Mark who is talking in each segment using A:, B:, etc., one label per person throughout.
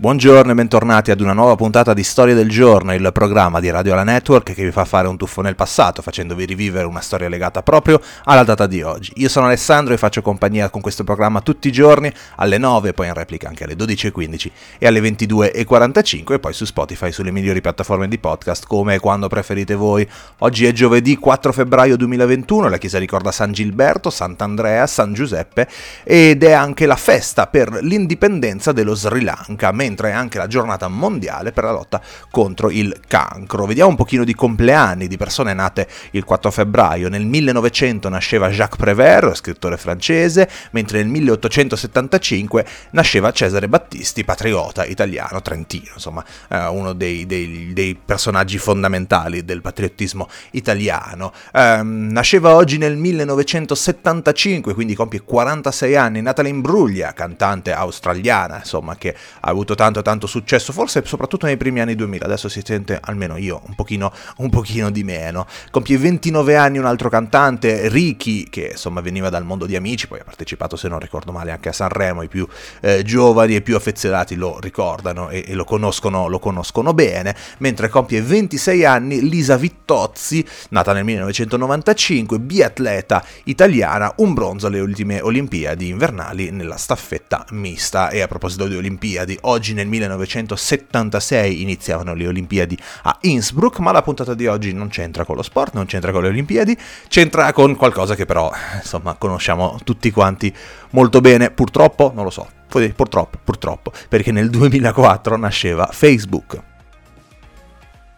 A: Buongiorno e bentornati ad una nuova puntata di Storia del Giorno, il programma di Radio La Network che vi fa fare un tuffo nel passato, facendovi rivivere una storia legata proprio alla data di oggi. Io sono Alessandro e faccio compagnia con questo programma tutti i giorni alle 9, poi in replica anche alle 12.15 e alle 22.45 e poi su Spotify sulle migliori piattaforme di podcast come e quando preferite voi. Oggi è giovedì 4 febbraio 2021, la chiesa ricorda San Gilberto, Sant'Andrea, San Giuseppe ed è anche la festa per l'indipendenza dello Sri Lanka mentre è anche la giornata mondiale per la lotta contro il cancro. Vediamo un pochino di compleanni di persone nate il 4 febbraio. Nel 1900 nasceva Jacques Prévert, scrittore francese, mentre nel 1875 nasceva Cesare Battisti, patriota italiano, trentino, insomma eh, uno dei, dei, dei, personaggi fondamentali del patriottismo italiano. Eh, nasceva oggi nel 1975, quindi compie 46 anni, Natalie Imbruglia, cantante australiana, insomma, che ha avuto tanto tanto successo, forse soprattutto nei primi anni 2000, adesso si sente almeno io un pochino, un pochino di meno. Compie 29 anni un altro cantante, Ricky, che insomma veniva dal mondo di amici, poi ha partecipato se non ricordo male anche a Sanremo, i più eh, giovani e più affezionati lo ricordano e, e lo, conoscono, lo conoscono bene, mentre compie 26 anni Lisa Vittozzi, nata nel 1995, biatleta italiana, un bronzo alle ultime Olimpiadi invernali nella staffetta mista. E a proposito di Olimpiadi, oggi oggi nel 1976 iniziavano le Olimpiadi a Innsbruck, ma la puntata di oggi non c'entra con lo sport, non c'entra con le Olimpiadi, c'entra con qualcosa che però, insomma, conosciamo tutti quanti molto bene, purtroppo, non lo so, purtroppo, purtroppo, perché nel 2004 nasceva Facebook.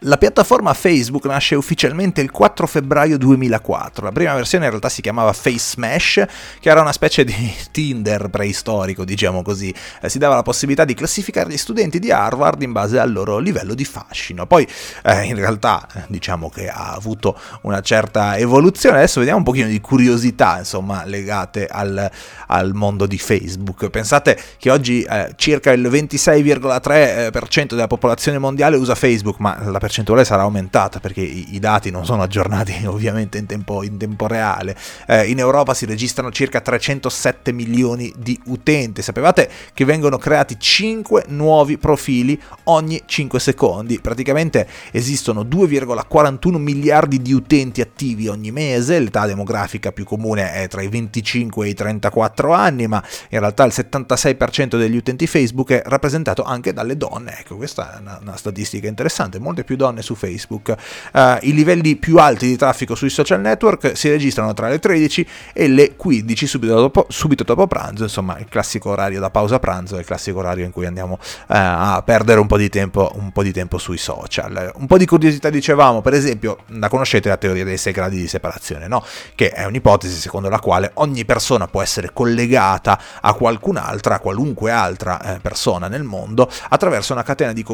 A: La piattaforma Facebook nasce ufficialmente il 4 febbraio 2004. La prima versione in realtà si chiamava Face Smash, che era una specie di Tinder preistorico, diciamo così. Eh, si dava la possibilità di classificare gli studenti di Harvard in base al loro livello di fascino. Poi eh, in realtà eh, diciamo che ha avuto una certa evoluzione. Adesso vediamo un pochino di curiosità, insomma, legate al, al mondo di Facebook. Pensate che oggi eh, circa il 26,3% della popolazione mondiale usa Facebook, ma la percentuale sarà aumentata perché i, i dati non sono aggiornati ovviamente in tempo, in tempo reale. Eh, in Europa si registrano circa 307 milioni di utenti. Sapevate che vengono creati 5 nuovi profili ogni 5 secondi? Praticamente esistono 2,41 miliardi di utenti attivi ogni mese. L'età demografica più comune è tra i 25 e i 34 anni, ma in realtà il 76% degli utenti Facebook è rappresentato anche dalle donne. Ecco, questa è una, una statistica interessante, molte più donne su Facebook. Uh, I livelli più alti di traffico sui social network si registrano tra le 13 e le 15 subito dopo, subito dopo pranzo, insomma il classico orario da pausa pranzo il classico orario in cui andiamo uh, a perdere un po' di tempo, un po' di tempo sui social. Un po' di curiosità dicevamo, per esempio, la conoscete la teoria dei 6 gradi di separazione, no? Che è un'ipotesi secondo la quale ogni persona può essere collegata a qualcun'altra, a qualunque altra eh, persona nel mondo attraverso una catena di,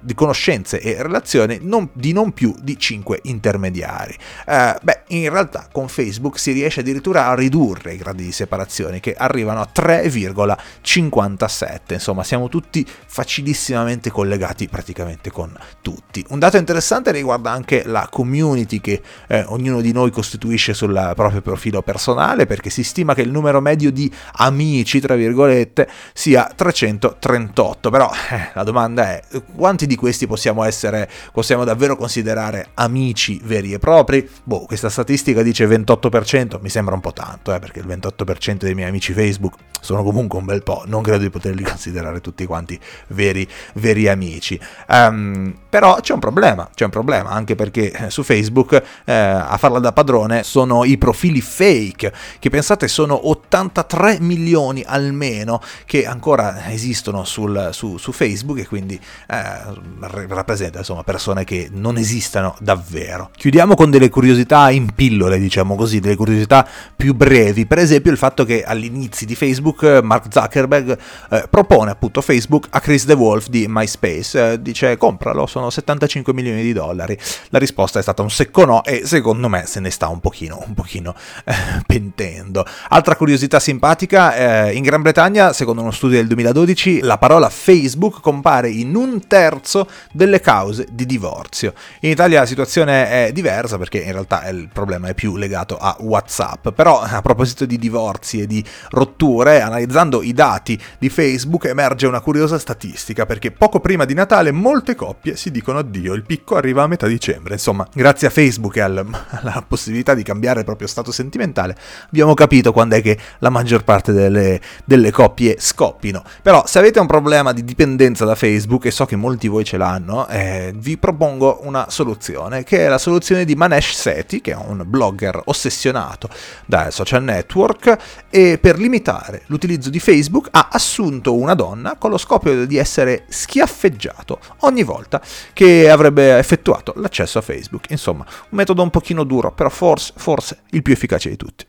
A: di conoscenze e relazioni non, di non più di 5 intermediari. Eh, beh, in realtà con Facebook si riesce addirittura a ridurre i gradi di separazione che arrivano a 3,57, insomma siamo tutti facilissimamente collegati praticamente con tutti. Un dato interessante riguarda anche la community che eh, ognuno di noi costituisce sul proprio profilo personale perché si stima che il numero medio di amici, tra virgolette, sia 338, però eh, la domanda è quanti di questi possiamo essere possiamo davvero considerare amici veri e propri? Boh, questa statistica dice 28%, mi sembra un po' tanto, eh, perché il 28% dei miei amici Facebook sono comunque un bel po', non credo di poterli considerare tutti quanti veri, veri amici. Um, però c'è un problema, c'è un problema, anche perché eh, su Facebook eh, a farla da padrone sono i profili fake, che pensate sono 83 milioni almeno che ancora esistono sul, su, su, Facebook e quindi eh, rappresenta insomma persone che non esistano davvero. Chiudiamo con delle curiosità in pillole, diciamo così, delle curiosità più brevi, per esempio il fatto che all'inizio di Facebook Facebook, Mark Zuckerberg eh, propone appunto Facebook a Chris DeWolf di MySpace, eh, dice compralo, sono 75 milioni di dollari. La risposta è stata un secco no e secondo me se ne sta un pochino, un pochino eh, pentendo. Altra curiosità simpatica, eh, in Gran Bretagna, secondo uno studio del 2012, la parola Facebook compare in un terzo delle cause di divorzio. In Italia la situazione è diversa perché in realtà il problema è più legato a WhatsApp, però a proposito di divorzi e di rotture, analizzando i dati di Facebook emerge una curiosa statistica perché poco prima di Natale molte coppie si dicono addio, il picco arriva a metà dicembre, insomma, grazie a Facebook e alla possibilità di cambiare il proprio stato sentimentale abbiamo capito quando è che la maggior parte delle, delle coppie scoppino. Però se avete un problema di dipendenza da Facebook, e so che molti voi ce l'hanno, eh, vi propongo una soluzione, che è la soluzione di Manesh Seti, che è un blogger ossessionato dal social network, e per limitare l'utilizzo di Facebook ha assunto una donna con lo scopo di essere schiaffeggiato ogni volta che avrebbe effettuato l'accesso a Facebook. Insomma, un metodo un pochino duro, però forse, forse il più efficace di tutti.